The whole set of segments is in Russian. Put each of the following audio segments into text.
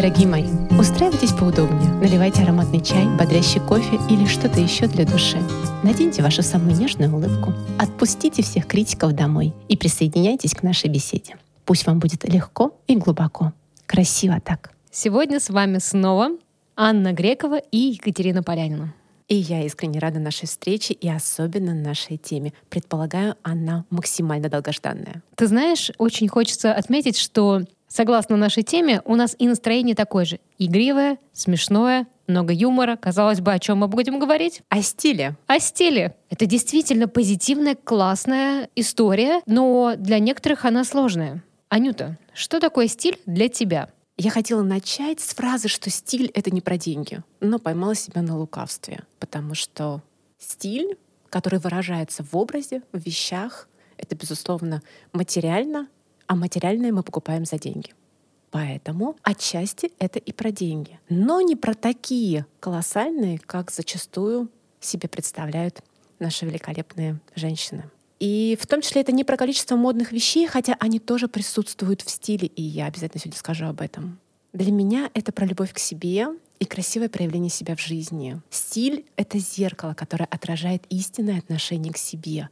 Дорогие мои, устраивайтесь поудобнее, наливайте ароматный чай, бодрящий кофе или что-то еще для души. Наденьте вашу самую нежную улыбку, отпустите всех критиков домой и присоединяйтесь к нашей беседе. Пусть вам будет легко и глубоко. Красиво так. Сегодня с вами снова Анна Грекова и Екатерина Полянина. И я искренне рада нашей встрече и особенно нашей теме. Предполагаю, она максимально долгожданная. Ты знаешь, очень хочется отметить, что согласно нашей теме у нас и настроение такое же. Игривое, смешное, много юмора. Казалось бы, о чем мы будем говорить? О стиле. О стиле. Это действительно позитивная, классная история, но для некоторых она сложная. Анюта, что такое стиль для тебя? Я хотела начать с фразы, что стиль — это не про деньги, но поймала себя на лукавстве, потому что стиль, который выражается в образе, в вещах, это, безусловно, материально, а материальное мы покупаем за деньги. Поэтому отчасти это и про деньги. Но не про такие колоссальные, как зачастую себе представляют наши великолепные женщины. И в том числе это не про количество модных вещей, хотя они тоже присутствуют в стиле, и я обязательно сегодня скажу об этом. Для меня это про любовь к себе и красивое проявление себя в жизни. Стиль — это зеркало, которое отражает истинное отношение к себе.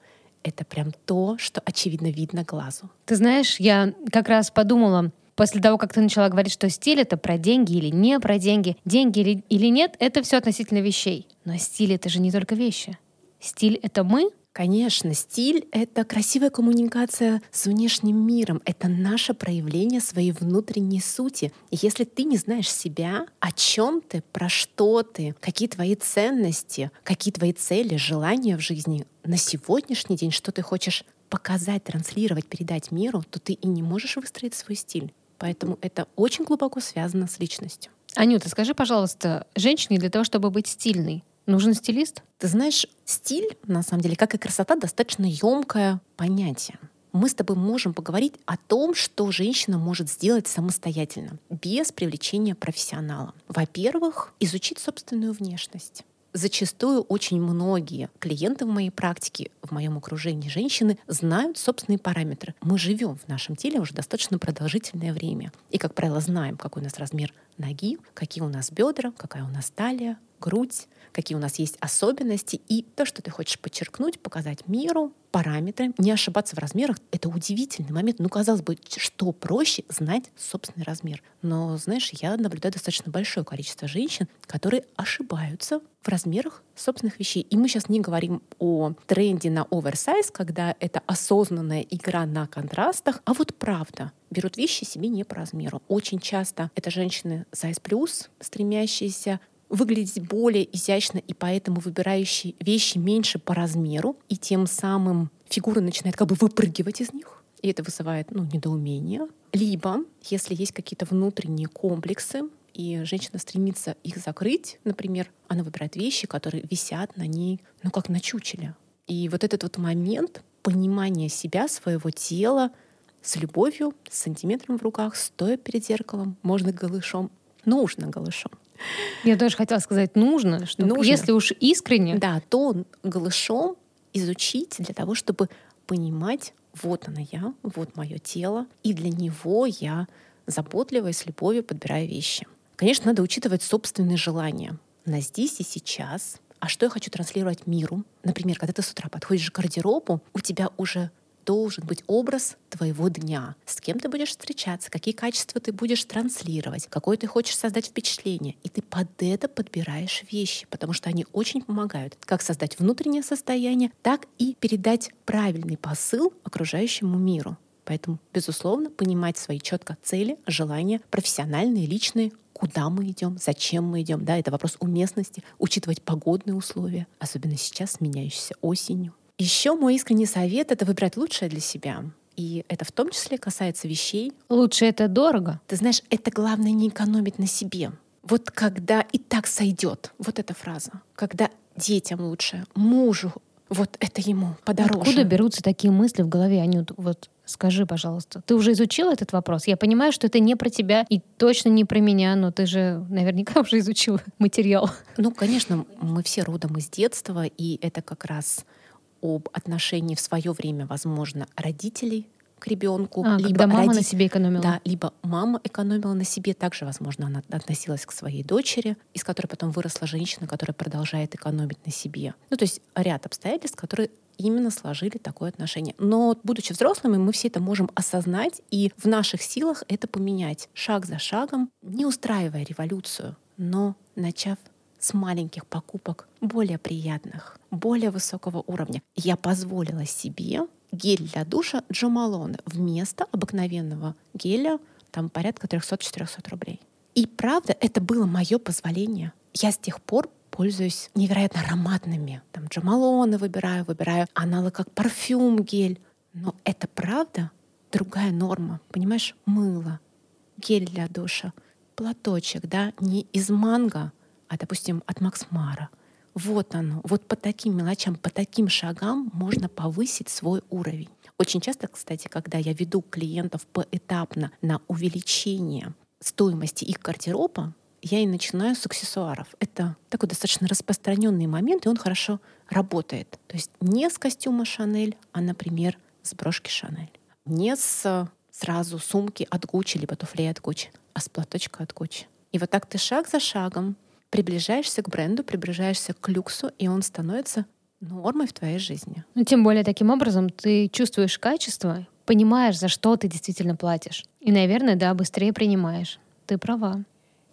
Это прям то, что очевидно видно глазу. Ты знаешь, я как раз подумала, после того, как ты начала говорить, что стиль это про деньги или не про деньги, деньги или, или нет, это все относительно вещей. Но стиль это же не только вещи. Стиль это мы, Конечно, стиль — это красивая коммуникация с внешним миром. Это наше проявление своей внутренней сути. И если ты не знаешь себя, о чем ты, про что ты, какие твои ценности, какие твои цели, желания в жизни на сегодняшний день, что ты хочешь показать, транслировать, передать миру, то ты и не можешь выстроить свой стиль. Поэтому это очень глубоко связано с личностью. Анюта, скажи, пожалуйста, женщине для того, чтобы быть стильной, Нужен стилист? Ты знаешь, стиль, на самом деле, как и красота, достаточно емкое понятие. Мы с тобой можем поговорить о том, что женщина может сделать самостоятельно, без привлечения профессионала. Во-первых, изучить собственную внешность. Зачастую очень многие клиенты в моей практике, в моем окружении женщины знают собственные параметры. Мы живем в нашем теле уже достаточно продолжительное время. И, как правило, знаем, какой у нас размер ноги, какие у нас бедра, какая у нас талия, грудь, какие у нас есть особенности, и то, что ты хочешь подчеркнуть, показать миру, параметры, не ошибаться в размерах. Это удивительный момент. Ну, казалось бы, что проще знать собственный размер. Но, знаешь, я наблюдаю достаточно большое количество женщин, которые ошибаются в размерах собственных вещей. И мы сейчас не говорим о тренде на оверсайз, когда это осознанная игра на контрастах, а вот правда берут вещи себе не по размеру. Очень часто это женщины size плюс, стремящиеся выглядеть более изящно и поэтому выбирающие вещи меньше по размеру, и тем самым фигура начинает как бы выпрыгивать из них, и это вызывает ну, недоумение. Либо, если есть какие-то внутренние комплексы, и женщина стремится их закрыть, например, она выбирает вещи, которые висят на ней, ну, как на чучеле. И вот этот вот момент понимания себя, своего тела, с любовью, с сантиметром в руках, стоя перед зеркалом, можно голышом, нужно голышом. Я тоже хотела сказать, нужно, что нужно. если уж искренне. Да, то голышом изучить для того, чтобы понимать, вот она я, вот мое тело, и для него я заботливо и с любовью подбираю вещи. Конечно, надо учитывать собственные желания на здесь и сейчас. А что я хочу транслировать миру? Например, когда ты с утра подходишь к гардеробу, у тебя уже должен быть образ твоего дня. С кем ты будешь встречаться, какие качества ты будешь транслировать, какое ты хочешь создать впечатление. И ты под это подбираешь вещи, потому что они очень помогают как создать внутреннее состояние, так и передать правильный посыл окружающему миру. Поэтому, безусловно, понимать свои четко цели, желания, профессиональные, личные, куда мы идем, зачем мы идем. Да, это вопрос уместности, учитывать погодные условия, особенно сейчас, меняющейся осенью. Еще мой искренний совет — это выбрать лучшее для себя. И это в том числе касается вещей. Лучше это дорого. Ты знаешь, это главное не экономить на себе. Вот когда и так сойдет, вот эта фраза. Когда детям лучше, мужу, вот это ему подороже. Откуда берутся такие мысли в голове, Анют? Вот скажи, пожалуйста. Ты уже изучила этот вопрос? Я понимаю, что это не про тебя и точно не про меня, но ты же наверняка уже изучила материал. Ну, конечно, мы все родом из детства, и это как раз об отношении в свое время, возможно, родителей к ребенку. А, либо когда мама роди- на себе экономила. Да, либо мама экономила на себе. Также, возможно, она относилась к своей дочери, из которой потом выросла женщина, которая продолжает экономить на себе. Ну, то есть ряд обстоятельств, которые именно сложили такое отношение. Но, будучи взрослыми, мы все это можем осознать, и в наших силах это поменять шаг за шагом, не устраивая революцию, но начав с маленьких покупок, более приятных, более высокого уровня. Я позволила себе гель для душа Джомалоне вместо обыкновенного геля там порядка 300-400 рублей. И правда, это было мое позволение. Я с тех пор пользуюсь невероятно ароматными. Там Джамалоны выбираю, выбираю аналог как парфюм, гель. Но это правда другая норма. Понимаешь, мыло, гель для душа, платочек, да, не из манго, а, допустим, от Макс Мара. Вот оно. Вот по таким мелочам, по таким шагам можно повысить свой уровень. Очень часто, кстати, когда я веду клиентов поэтапно на увеличение стоимости их гардероба, я и начинаю с аксессуаров. Это такой достаточно распространенный момент, и он хорошо работает. То есть не с костюма Шанель, а, например, с брошки Шанель. Не с сразу сумки от Гуччи, либо туфлей от Гуччи, а с платочка от Гуччи. И вот так ты шаг за шагом приближаешься к бренду, приближаешься к люксу, и он становится нормой в твоей жизни. Ну, тем более таким образом ты чувствуешь качество, понимаешь, за что ты действительно платишь. И, наверное, да, быстрее принимаешь. Ты права.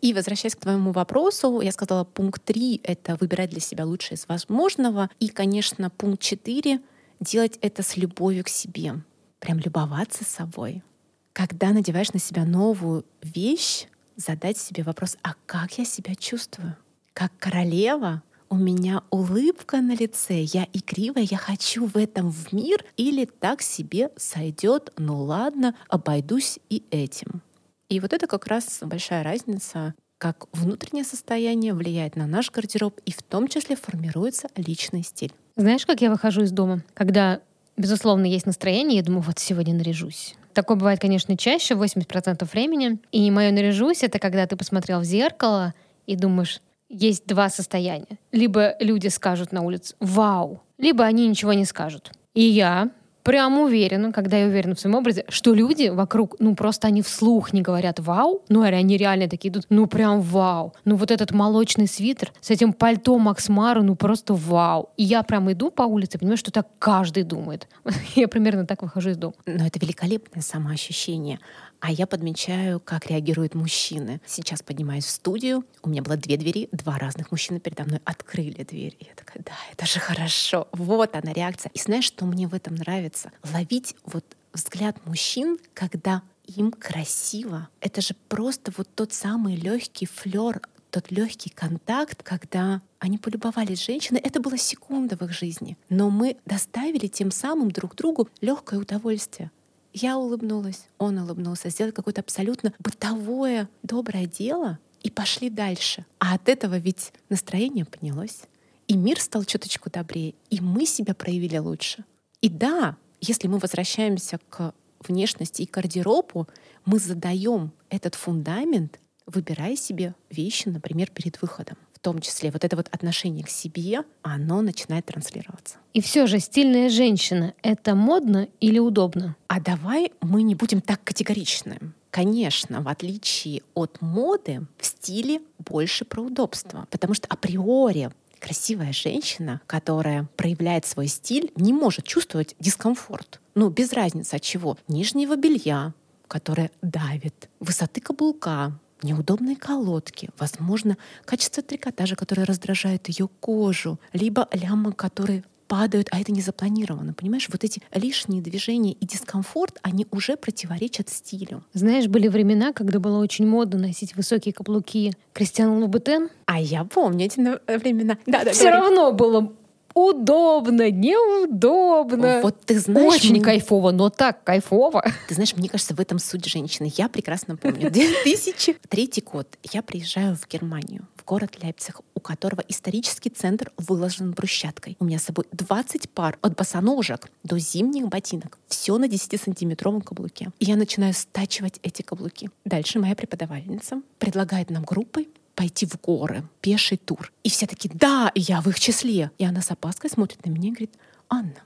И возвращаясь к твоему вопросу, я сказала, пункт 3 — это выбирать для себя лучшее из возможного. И, конечно, пункт 4 — делать это с любовью к себе. Прям любоваться собой. Когда надеваешь на себя новую вещь, задать себе вопрос, а как я себя чувствую? Как королева? У меня улыбка на лице, я игривая, я хочу в этом в мир, или так себе сойдет, ну ладно, обойдусь и этим. И вот это как раз большая разница, как внутреннее состояние влияет на наш гардероб, и в том числе формируется личный стиль. Знаешь, как я выхожу из дома? Когда, безусловно, есть настроение, я думаю, вот сегодня наряжусь. Такое бывает, конечно, чаще, 80% времени. И мое наряжусь — это когда ты посмотрел в зеркало и думаешь, есть два состояния. Либо люди скажут на улице «Вау!», либо они ничего не скажут. И я прям уверена, когда я уверена в своем образе, что люди вокруг, ну просто они вслух не говорят «Вау!», ну они реально такие идут «Ну прям вау!», ну вот этот молочный свитер с этим пальто Макс Мара, ну просто вау! И я прям иду по улице, понимаю, что так каждый думает. Я примерно так выхожу из дома. Но это великолепное самоощущение. А я подмечаю, как реагируют мужчины. Сейчас поднимаюсь в студию. У меня было две двери, два разных мужчины передо мной открыли дверь. И я такая, да, это же хорошо. Вот она реакция. И знаешь, что мне в этом нравится? Ловить вот взгляд мужчин, когда им красиво. Это же просто вот тот самый легкий флер, тот легкий контакт, когда они полюбовались женщиной. Это была секунда в их жизни. Но мы доставили тем самым друг другу легкое удовольствие. Я улыбнулась, он улыбнулся, сделали какое-то абсолютно бытовое, доброе дело и пошли дальше. А от этого ведь настроение поднялось. И мир стал чуточку добрее, и мы себя проявили лучше. И да, если мы возвращаемся к внешности и гардеробу, мы задаем этот фундамент, выбирая себе вещи, например, перед выходом. В том числе вот это вот отношение к себе, оно начинает транслироваться. И все же стильная женщина — это модно или удобно? А давай мы не будем так категоричны. Конечно, в отличие от моды, в стиле больше про удобство. Потому что априори красивая женщина, которая проявляет свой стиль, не может чувствовать дискомфорт. Ну, без разницы от чего. Нижнего белья, которое давит, высоты каблука, неудобные колодки, возможно, качество трикотажа, которое раздражает ее кожу, либо лямы, которые падают, а это не запланировано. Понимаешь, вот эти лишние движения и дискомфорт, они уже противоречат стилю. Знаешь, были времена, когда было очень модно носить высокие каблуки Кристиана Лубутен. А я помню эти времена. Да, да, Все равно было удобно, неудобно. Вот ты знаешь, Очень мне- кайфово, но так кайфово. Ты знаешь, мне кажется, в этом суть женщины. Я прекрасно помню. 2003 год. Я приезжаю в Германию, в город Лейпциг, у которого исторический центр выложен брусчаткой. У меня с собой 20 пар от босоножек до зимних ботинок. Все на 10-сантиметровом каблуке. И я начинаю стачивать эти каблуки. Дальше моя преподавательница предлагает нам группой пойти в горы, пеший тур. И все такие, да, я в их числе. И она с опаской смотрит на меня и говорит, Анна,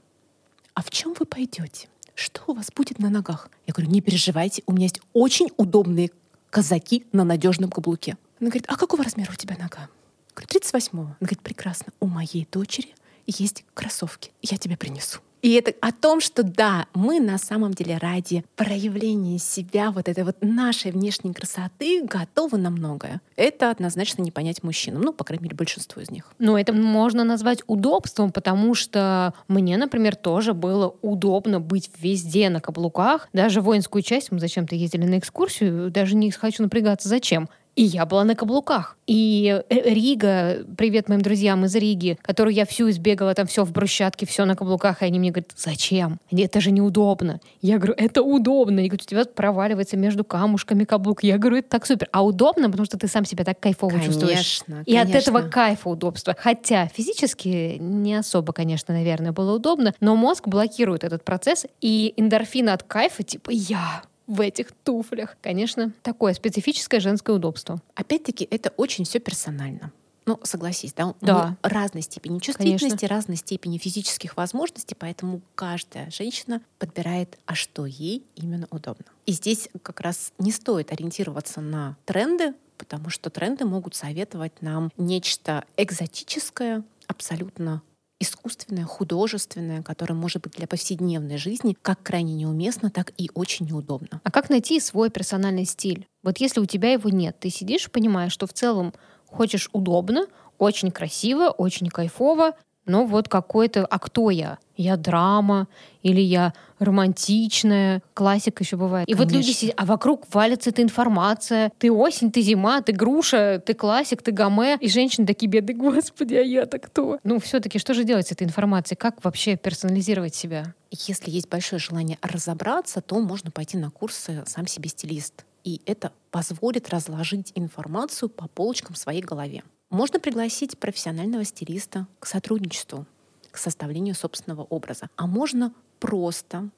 а в чем вы пойдете? что у вас будет на ногах? Я говорю, не переживайте, у меня есть очень удобные казаки на надежном каблуке. Она говорит, а какого размера у тебя нога? Я говорю, 38-го. Она говорит, прекрасно, у моей дочери есть кроссовки, я тебе принесу. И это о том, что да, мы на самом деле ради проявления себя, вот этой вот нашей внешней красоты готовы на многое. Это однозначно не понять мужчинам, ну, по крайней мере, большинству из них. Ну, это можно назвать удобством, потому что мне, например, тоже было удобно быть везде на каблуках. Даже воинскую часть мы зачем-то ездили на экскурсию, даже не хочу напрягаться, зачем. И я была на каблуках. И э, Рига, привет моим друзьям из Риги, которую я всю избегала, там все в брусчатке, все на каблуках, и они мне говорят, зачем? Это же неудобно. Я говорю, это удобно. И говорю, у тебя проваливается между камушками каблук. Я говорю, это так супер. А удобно, потому что ты сам себя так кайфово конечно, чувствуешь. И конечно. от этого кайфа удобства. Хотя физически не особо, конечно, наверное, было удобно, но мозг блокирует этот процесс, и эндорфины от кайфа, типа, я в этих туфлях. Конечно, такое специфическое женское удобство. Опять-таки, это очень все персонально. Ну, согласись, да? Да. Мы разной степени чувствительности, разной степени физических возможностей, поэтому каждая женщина подбирает, а что ей именно удобно. И здесь как раз не стоит ориентироваться на тренды, потому что тренды могут советовать нам нечто экзотическое, абсолютно искусственное, художественное, которое может быть для повседневной жизни как крайне неуместно, так и очень неудобно. А как найти свой персональный стиль? Вот если у тебя его нет, ты сидишь и понимаешь, что в целом хочешь удобно, очень красиво, очень кайфово, но вот какой-то, а кто я? Я драма или я романтичная, классика еще бывает. И Конечно. вот люди сидят, а вокруг валится эта информация. Ты осень, ты зима, ты груша, ты классик, ты гаме. И женщины такие беды, господи, а я-то кто? Ну, все-таки что же делать с этой информацией? Как вообще персонализировать себя? Если есть большое желание разобраться, то можно пойти на курсы «Сам себе стилист». И это позволит разложить информацию по полочкам в своей голове. Можно пригласить профессионального стилиста к сотрудничеству, к составлению собственного образа. А можно просто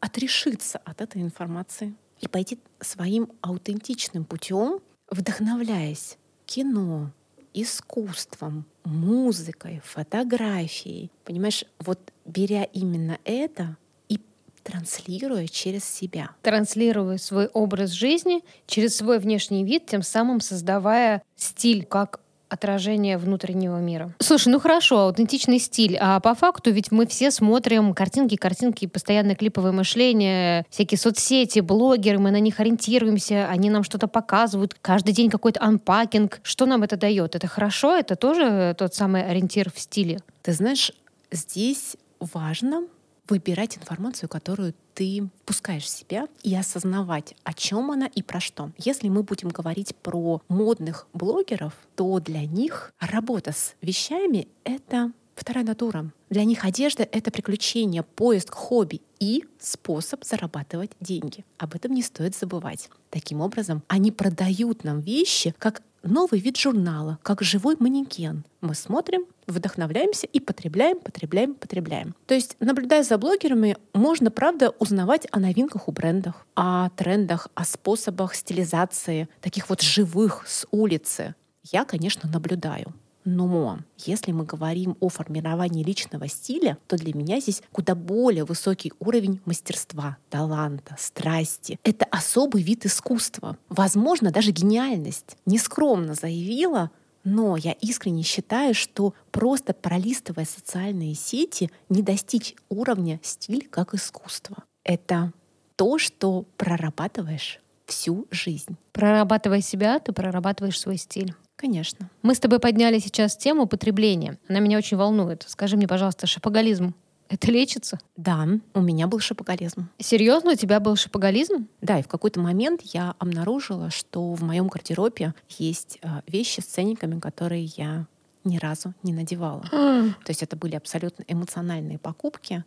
отрешиться от этой информации и пойти своим аутентичным путем, вдохновляясь кино, искусством, музыкой, фотографией. Понимаешь, вот беря именно это и транслируя через себя. Транслируя свой образ жизни через свой внешний вид, тем самым создавая стиль как отражение внутреннего мира. Слушай, ну хорошо, аутентичный стиль. А по факту ведь мы все смотрим картинки, картинки, постоянное клиповое мышление, всякие соцсети, блогеры, мы на них ориентируемся, они нам что-то показывают, каждый день какой-то анпакинг. Что нам это дает? Это хорошо? Это тоже тот самый ориентир в стиле? Ты знаешь, здесь важно выбирать информацию, которую ты впускаешь в себя и осознавать, о чем она и про что. Если мы будем говорить про модных блогеров, то для них работа с вещами — это вторая натура. Для них одежда — это приключение, поиск, хобби и способ зарабатывать деньги. Об этом не стоит забывать. Таким образом, они продают нам вещи как новый вид журнала, как живой манекен. Мы смотрим, вдохновляемся и потребляем, потребляем, потребляем. То есть, наблюдая за блогерами, можно, правда, узнавать о новинках у брендов, о трендах, о способах стилизации, таких вот живых с улицы. Я, конечно, наблюдаю. Но если мы говорим о формировании личного стиля, то для меня здесь куда более высокий уровень мастерства, таланта, страсти. Это особый вид искусства. Возможно, даже гениальность. Нескромно заявила, но я искренне считаю, что просто пролистывая социальные сети, не достичь уровня стиль как искусство. Это то, что прорабатываешь всю жизнь. Прорабатывая себя, ты прорабатываешь свой стиль. Конечно. Мы с тобой подняли сейчас тему потребления. Она меня очень волнует. Скажи мне, пожалуйста, шапоголизм это лечится? Да, у меня был шапоголизм. Серьезно, у тебя был шапоголизм? Да, и в какой-то момент я обнаружила, что в моем гардеробе есть э, вещи с ценниками, которые я ни разу не надевала. То есть это были абсолютно эмоциональные покупки.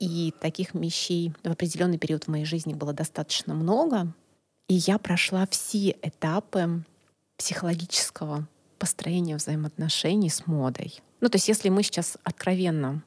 И таких вещей в определенный период в моей жизни было достаточно много. И я прошла все этапы психологического построения взаимоотношений с модой. Ну, то есть, если мы сейчас откровенно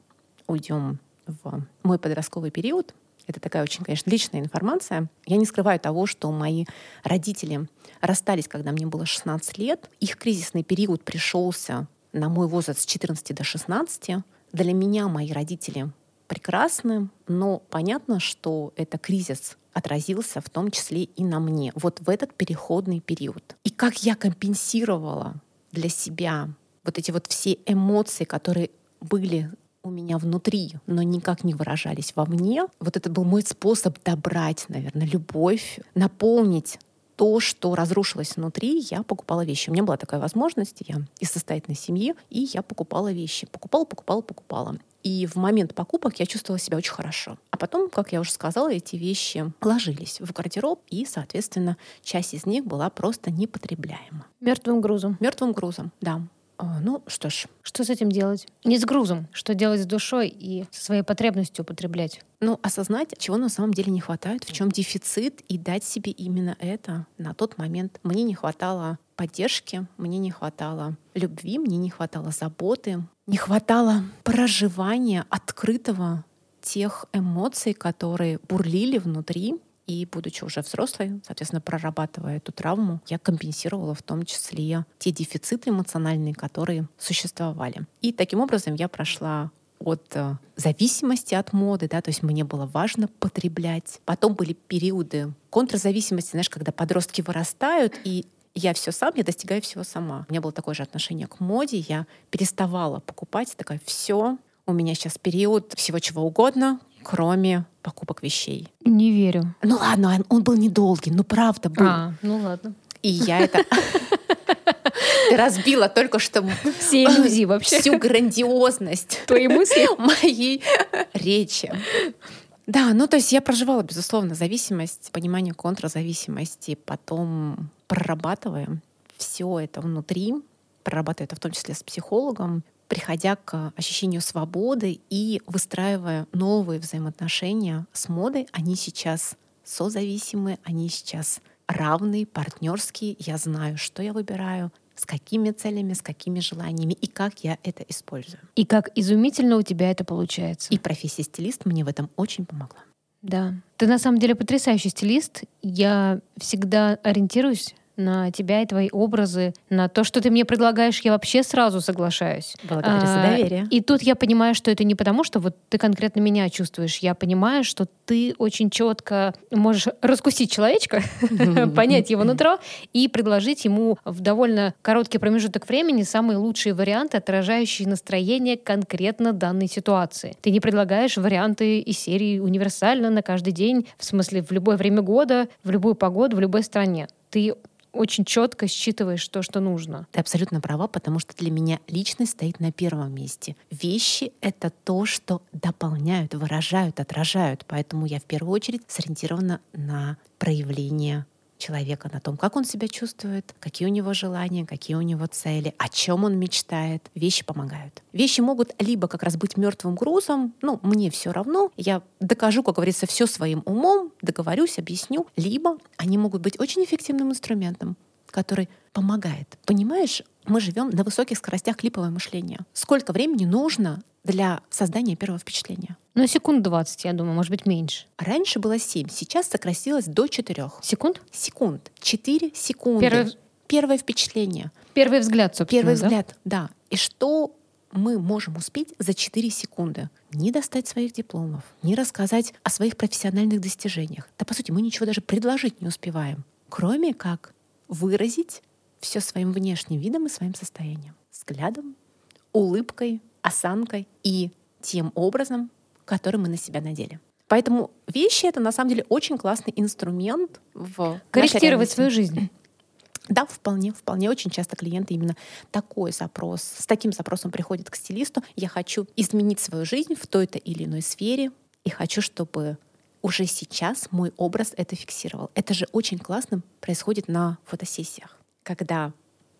уйдем в мой подростковый период, это такая очень, конечно, личная информация. Я не скрываю того, что мои родители расстались, когда мне было 16 лет. Их кризисный период пришелся на мой возраст с 14 до 16. Для меня мои родители прекрасны, но понятно, что это кризис отразился в том числе и на мне, вот в этот переходный период. И как я компенсировала для себя вот эти вот все эмоции, которые были у меня внутри, но никак не выражались вовне. Вот это был мой способ добрать, наверное, любовь, наполнить то, что разрушилось внутри, я покупала вещи. У меня была такая возможность, я из состоятельной семьи, и я покупала вещи. Покупала, покупала, покупала. И в момент покупок я чувствовала себя очень хорошо. А потом, как я уже сказала, эти вещи ложились в гардероб, и, соответственно, часть из них была просто непотребляема. Мертвым грузом. Мертвым грузом, да. А, ну что ж. Что с этим делать? Не с грузом. Что делать с душой и со своей потребностью употреблять? Ну, осознать, чего на самом деле не хватает, в чем дефицит, и дать себе именно это на тот момент. Мне не хватало поддержки, мне не хватало любви, мне не хватало заботы, не хватало проживания открытого тех эмоций, которые бурлили внутри, и будучи уже взрослой, соответственно, прорабатывая эту травму, я компенсировала в том числе те дефициты эмоциональные, которые существовали. И таким образом я прошла от э, зависимости от моды, да, то есть мне было важно потреблять. Потом были периоды контрзависимости, знаешь, когда подростки вырастают, и я все сам, я достигаю всего сама. У меня было такое же отношение к моде, я переставала покупать, такая, все, у меня сейчас период всего чего угодно, кроме покупок вещей. Не верю. Ну ладно, он, он был недолгий, ну правда был. А, ну ладно. И я это разбила только что все иллюзии вообще. Всю грандиозность твоей мысли моей речи. Да, ну то есть я проживала, безусловно, зависимость, понимание контрзависимости, потом прорабатывая все это внутри, прорабатывая это в том числе с психологом, приходя к ощущению свободы и выстраивая новые взаимоотношения с модой, они сейчас созависимы, они сейчас равные, партнерские. Я знаю, что я выбираю, с какими целями, с какими желаниями и как я это использую. И как изумительно у тебя это получается. И профессия стилист мне в этом очень помогла. Да. Ты на самом деле потрясающий стилист. Я всегда ориентируюсь на тебя и твои образы, на то, что ты мне предлагаешь, я вообще сразу соглашаюсь. Благодарю за доверие. И тут я понимаю, что это не потому, что вот ты конкретно меня чувствуешь. Я понимаю, что ты очень четко можешь раскусить человечка, понять его нутро и предложить ему в довольно короткий промежуток времени самые лучшие варианты, отражающие настроение конкретно данной ситуации. Ты не предлагаешь варианты из серии универсально на каждый день, в смысле в любое время года, в любую погоду, в любой стране. Ты очень четко считываешь то, что нужно. Ты абсолютно права, потому что для меня личность стоит на первом месте. Вещи — это то, что дополняют, выражают, отражают. Поэтому я в первую очередь сориентирована на проявление человека, на том, как он себя чувствует, какие у него желания, какие у него цели, о чем он мечтает. Вещи помогают. Вещи могут либо как раз быть мертвым грузом, ну, мне все равно, я докажу, как говорится, все своим умом, договорюсь, объясню, либо они могут быть очень эффективным инструментом, который помогает. Понимаешь, мы живем на высоких скоростях клипового мышления. Сколько времени нужно для создания первого впечатления? Ну, секунд 20, я думаю, может быть, меньше. Раньше было 7, сейчас сократилось до 4. Секунд? Секунд. 4 секунды. Первый... Первое впечатление. Первый взгляд, собственно. Первый да? взгляд, да. И что мы можем успеть за 4 секунды? Не достать своих дипломов, не рассказать о своих профессиональных достижениях. Да, по сути, мы ничего даже предложить не успеваем, кроме как выразить все своим внешним видом и своим состоянием. Взглядом, улыбкой, осанкой и тем образом, который мы на себя надели. Поэтому вещи — это на самом деле очень классный инструмент в корректировать свою жизнь. Да, вполне, вполне. Очень часто клиенты именно такой запрос, с таким запросом приходят к стилисту. Я хочу изменить свою жизнь в той-то или иной сфере, и хочу, чтобы уже сейчас мой образ это фиксировал. Это же очень классно происходит на фотосессиях, когда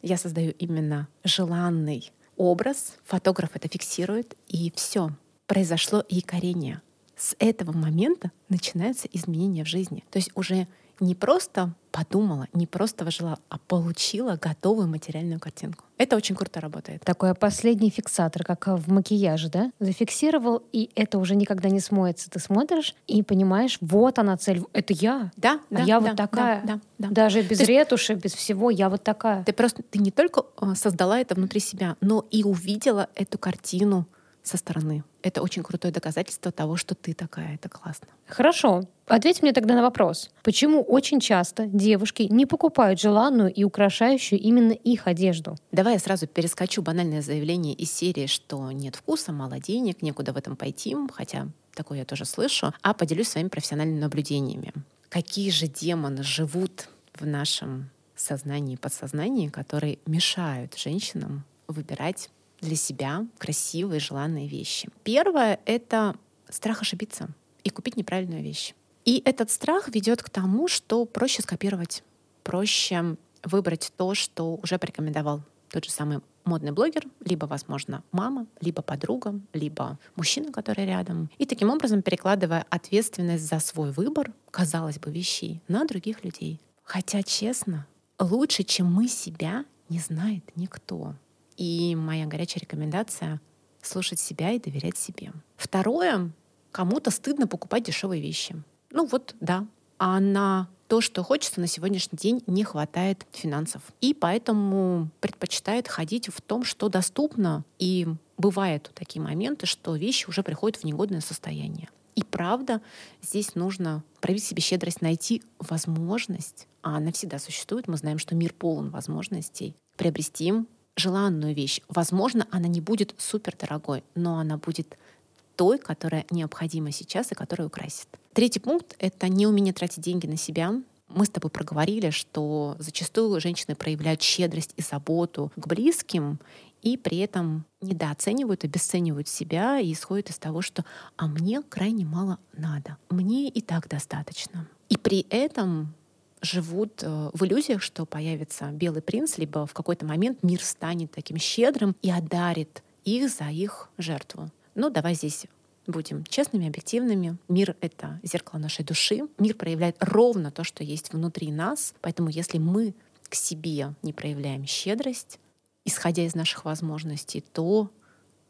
я создаю именно желанный образ, фотограф это фиксирует, и все, произошло якорение. С этого момента начинаются изменения в жизни. То есть уже не просто подумала, не просто выжила, а получила готовую материальную картинку. Это очень круто работает. Такой последний фиксатор, как в макияже, да? Зафиксировал, и это уже никогда не смоется. Ты смотришь и понимаешь, вот она цель, это я. Да, а да, я да, вот такая. Да, да, да. Даже без есть, ретуши, без всего, я вот такая. Ты просто, ты не только э, создала это внутри себя, но и увидела эту картину со стороны. Это очень крутое доказательство того, что ты такая, это классно. Хорошо. Ответь мне тогда на вопрос. Почему очень часто девушки не покупают желанную и украшающую именно их одежду? Давай я сразу перескочу банальное заявление из серии, что нет вкуса, мало денег, некуда в этом пойти, хотя такое я тоже слышу, а поделюсь своими профессиональными наблюдениями. Какие же демоны живут в нашем сознании и подсознании, которые мешают женщинам выбирать для себя красивые, желанные вещи. Первое — это страх ошибиться и купить неправильную вещь. И этот страх ведет к тому, что проще скопировать, проще выбрать то, что уже порекомендовал тот же самый модный блогер, либо, возможно, мама, либо подруга, либо мужчина, который рядом. И таким образом перекладывая ответственность за свой выбор, казалось бы, вещей на других людей. Хотя, честно, лучше, чем мы себя, не знает никто. И моя горячая рекомендация — слушать себя и доверять себе. Второе — кому-то стыдно покупать дешевые вещи. Ну вот, да. А на то, что хочется, на сегодняшний день не хватает финансов. И поэтому предпочитает ходить в том, что доступно. И бывают такие моменты, что вещи уже приходят в негодное состояние. И правда, здесь нужно проявить себе щедрость, найти возможность, а она всегда существует, мы знаем, что мир полон возможностей, приобрести желанную вещь. Возможно, она не будет супер дорогой, но она будет той, которая необходима сейчас и которая украсит. Третий пункт — это не умение тратить деньги на себя. Мы с тобой проговорили, что зачастую женщины проявляют щедрость и заботу к близким, и при этом недооценивают, обесценивают себя и исходят из того, что «а мне крайне мало надо, мне и так достаточно». И при этом живут э, в иллюзиях, что появится белый принц, либо в какой-то момент мир станет таким щедрым и одарит их за их жертву. Ну, давай здесь будем честными, объективными. Мир — это зеркало нашей души. Мир проявляет ровно то, что есть внутри нас. Поэтому если мы к себе не проявляем щедрость, исходя из наших возможностей, то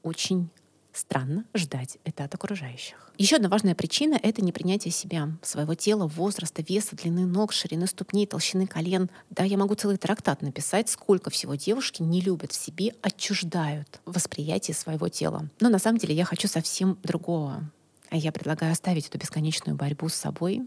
очень странно ждать это от окружающих. Еще одна важная причина — это непринятие себя, своего тела, возраста, веса, длины ног, ширины ступней, толщины колен. Да, я могу целый трактат написать, сколько всего девушки не любят в себе, отчуждают восприятие своего тела. Но на самом деле я хочу совсем другого. А я предлагаю оставить эту бесконечную борьбу с собой.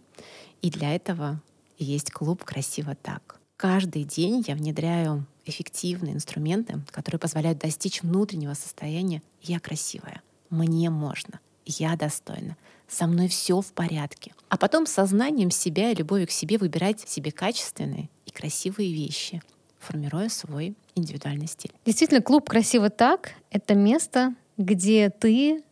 И для этого есть клуб «Красиво так». Каждый день я внедряю эффективные инструменты, которые позволяют достичь внутреннего состояния «я красивая», «мне можно», «я достойна», «со мной все в порядке». А потом сознанием себя и любовью к себе выбирать себе качественные и красивые вещи, формируя свой индивидуальный стиль. Действительно, клуб «Красиво так» — это место, где ты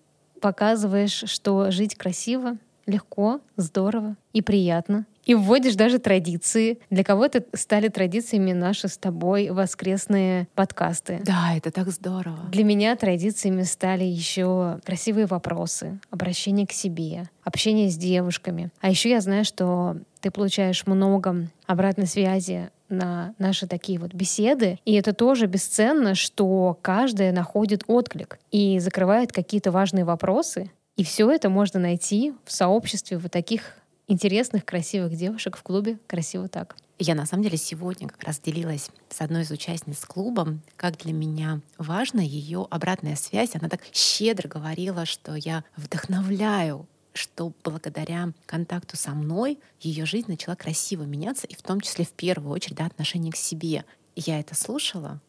показываешь, что жить красиво, легко, здорово и приятно и вводишь даже традиции. Для кого-то стали традициями наши с тобой воскресные подкасты. Да, это так здорово. Для меня традициями стали еще красивые вопросы, обращение к себе, общение с девушками. А еще я знаю, что ты получаешь много обратной связи на наши такие вот беседы. И это тоже бесценно, что каждая находит отклик и закрывает какие-то важные вопросы. И все это можно найти в сообществе вот таких интересных, красивых девушек в клубе «Красиво так». Я на самом деле сегодня как раз делилась с одной из участниц клуба, как для меня важна ее обратная связь. Она так щедро говорила, что я вдохновляю что благодаря контакту со мной ее жизнь начала красиво меняться, и в том числе в первую очередь да, отношение к себе. Я это слушала,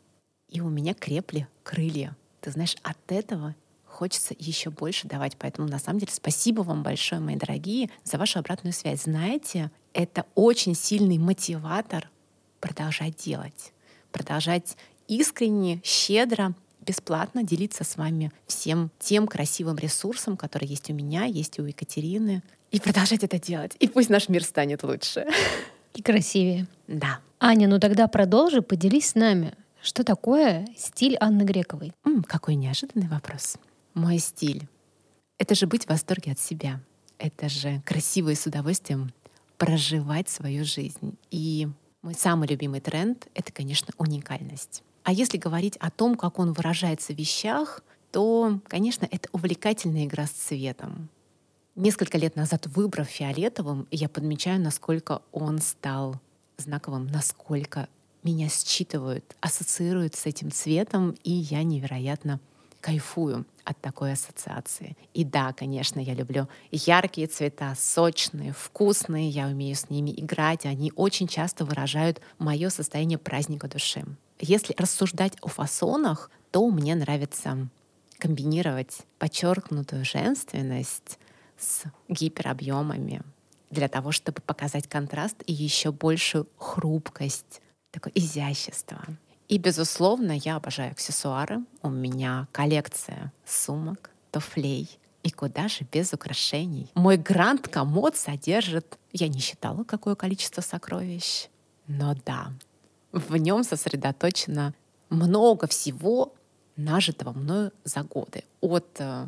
и у меня крепли крылья. Ты знаешь, от этого хочется еще больше давать. Поэтому, на самом деле, спасибо вам большое, мои дорогие, за вашу обратную связь. Знаете, это очень сильный мотиватор продолжать делать, продолжать искренне, щедро, бесплатно делиться с вами всем тем красивым ресурсом, который есть у меня, есть у Екатерины, и продолжать это делать. И пусть наш мир станет лучше. И красивее. Да. Аня, ну тогда продолжи, поделись с нами. Что такое стиль Анны Грековой? М, какой неожиданный вопрос мой стиль. Это же быть в восторге от себя. Это же красиво и с удовольствием проживать свою жизнь. И мой самый любимый тренд — это, конечно, уникальность. А если говорить о том, как он выражается в вещах, то, конечно, это увлекательная игра с цветом. Несколько лет назад, выбрав фиолетовым, я подмечаю, насколько он стал знаковым, насколько меня считывают, ассоциируют с этим цветом, и я невероятно кайфую от такой ассоциации. И да, конечно, я люблю яркие цвета, сочные, вкусные, я умею с ними играть, они очень часто выражают мое состояние праздника души. Если рассуждать о фасонах, то мне нравится комбинировать подчеркнутую женственность с гиперобъемами для того, чтобы показать контраст и еще большую хрупкость, такое изящество. И, безусловно, я обожаю аксессуары. У меня коллекция сумок, туфлей. И куда же без украшений? Мой гранд-комод содержит, я не считала, какое количество сокровищ, но да, в нем сосредоточено много всего, нажитого мною за годы. От э,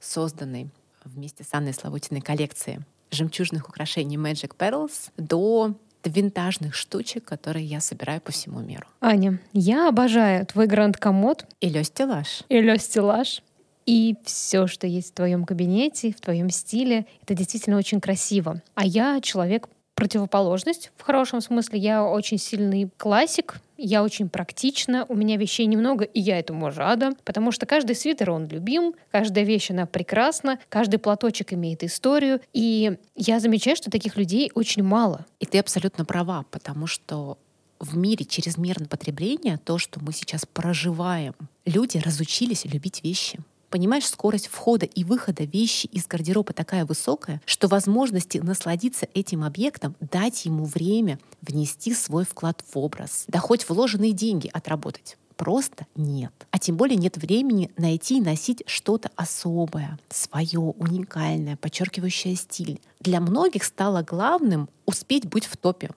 созданной вместе с Анной Славутиной коллекции жемчужных украшений Magic Pearls до винтажных штучек, которые я собираю по всему миру. Аня, я обожаю твой гранд-комод. И лё стеллаж. И лё стеллаж. И все, что есть в твоем кабинете, в твоем стиле, это действительно очень красиво. А я человек противоположность в хорошем смысле. Я очень сильный классик, я очень практична, у меня вещей немного, и я этому рада, потому что каждый свитер, он любим, каждая вещь, она прекрасна, каждый платочек имеет историю, и я замечаю, что таких людей очень мало. И ты абсолютно права, потому что в мире чрезмерного потребления, то, что мы сейчас проживаем, люди разучились любить вещи. Понимаешь, скорость входа и выхода вещи из гардероба такая высокая, что возможности насладиться этим объектом, дать ему время внести свой вклад в образ, да хоть вложенные деньги отработать просто нет. А тем более нет времени найти и носить что-то особое, свое, уникальное, подчеркивающее стиль. Для многих стало главным успеть быть в топе.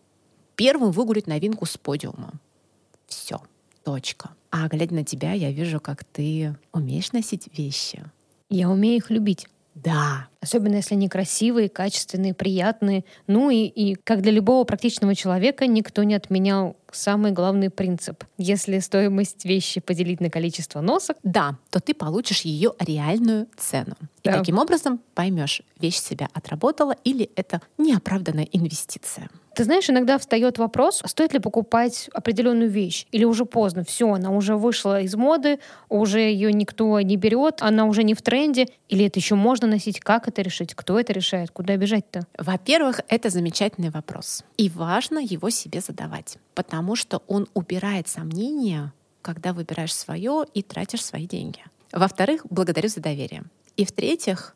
Первым выгулить новинку с подиума. Все. Точка. А глядя на тебя, я вижу, как ты умеешь носить вещи. Я умею их любить. Да. Особенно если они красивые, качественные, приятные. Ну и, и как для любого практичного человека никто не отменял самый главный принцип. Если стоимость вещи поделить на количество носок, да, то ты получишь ее реальную цену. И да. таким образом поймешь, вещь себя отработала или это неоправданная инвестиция. Ты знаешь, иногда встает вопрос, стоит ли покупать определенную вещь, или уже поздно, все, она уже вышла из моды, уже ее никто не берет, она уже не в тренде, или это еще можно носить, как это решить, кто это решает, куда бежать-то? Во-первых, это замечательный вопрос, и важно его себе задавать, потому что он убирает сомнения, когда выбираешь свое и тратишь свои деньги. Во-вторых, благодарю за доверие. И в-третьих,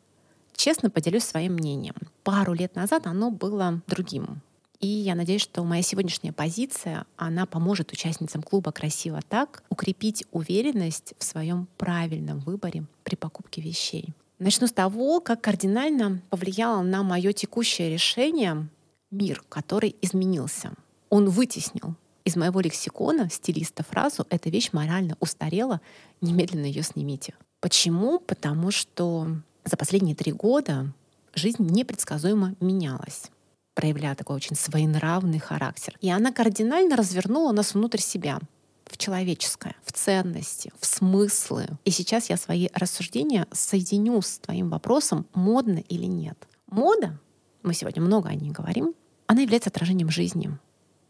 честно поделюсь своим мнением. Пару лет назад оно было другим. И я надеюсь, что моя сегодняшняя позиция, она поможет участницам клуба «Красиво так» укрепить уверенность в своем правильном выборе при покупке вещей. Начну с того, как кардинально повлияло на мое текущее решение мир, который изменился. Он вытеснил из моего лексикона стилиста фразу «эта вещь морально устарела, немедленно ее снимите». Почему? Потому что за последние три года жизнь непредсказуемо менялась проявляя такой очень своенравный характер. И она кардинально развернула нас внутрь себя в человеческое, в ценности, в смыслы. И сейчас я свои рассуждения соединю с твоим вопросом, модно или нет. Мода, мы сегодня много о ней говорим, она является отражением жизни,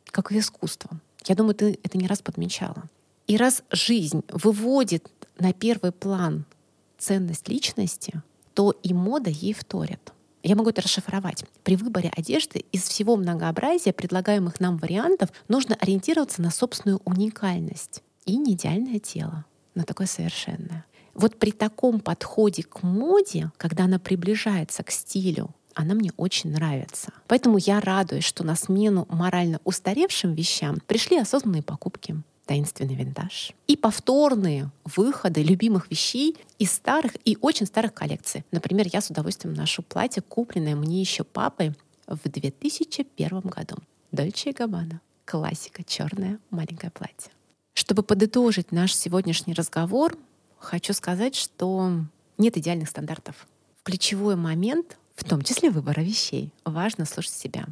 как и искусство. Я думаю, ты это не раз подмечала. И раз жизнь выводит на первый план ценность личности, то и мода ей вторит. Я могу это расшифровать. При выборе одежды из всего многообразия предлагаемых нам вариантов нужно ориентироваться на собственную уникальность и не идеальное тело, но такое совершенное. Вот при таком подходе к моде, когда она приближается к стилю, она мне очень нравится. Поэтому я радуюсь, что на смену морально устаревшим вещам пришли осознанные покупки таинственный винтаж. И повторные выходы любимых вещей из старых и очень старых коллекций. Например, я с удовольствием ношу платье, купленное мне еще папой в 2001 году. Дольче и Габбана. Классика, черное маленькое платье. Чтобы подытожить наш сегодняшний разговор, хочу сказать, что нет идеальных стандартов. В ключевой момент, в том числе выбора вещей, важно слушать себя.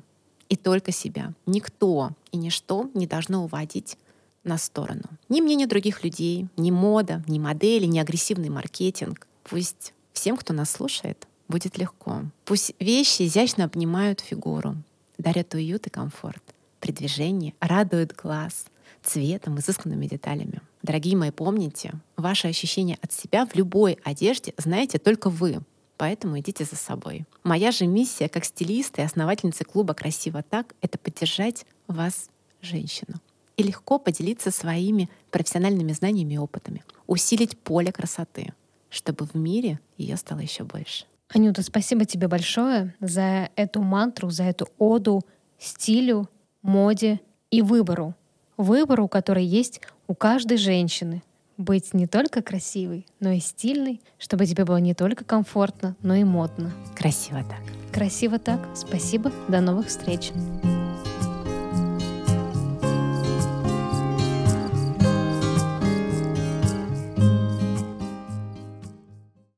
И только себя. Никто и ничто не должно уводить на сторону. Ни мнение других людей, ни мода, ни модели, ни агрессивный маркетинг. Пусть всем, кто нас слушает, будет легко. Пусть вещи изящно обнимают фигуру, дарят уют и комфорт. При движении радуют глаз цветом, изысканными деталями. Дорогие мои, помните, ваши ощущения от себя в любой одежде знаете только вы. Поэтому идите за собой. Моя же миссия как стилиста и основательницы клуба «Красиво так» — это поддержать вас, женщину, и легко поделиться своими профессиональными знаниями и опытами, усилить поле красоты, чтобы в мире ее стало еще больше. Анюта, спасибо тебе большое за эту мантру, за эту оду стилю, моде и выбору. Выбору, который есть у каждой женщины. Быть не только красивой, но и стильной, чтобы тебе было не только комфортно, но и модно. Красиво так. Красиво так. Спасибо. До новых встреч.